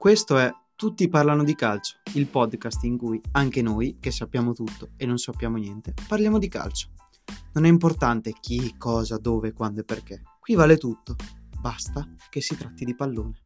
Questo è Tutti parlano di calcio, il podcast in cui anche noi, che sappiamo tutto e non sappiamo niente, parliamo di calcio. Non è importante chi, cosa, dove, quando e perché. Qui vale tutto. Basta che si tratti di pallone.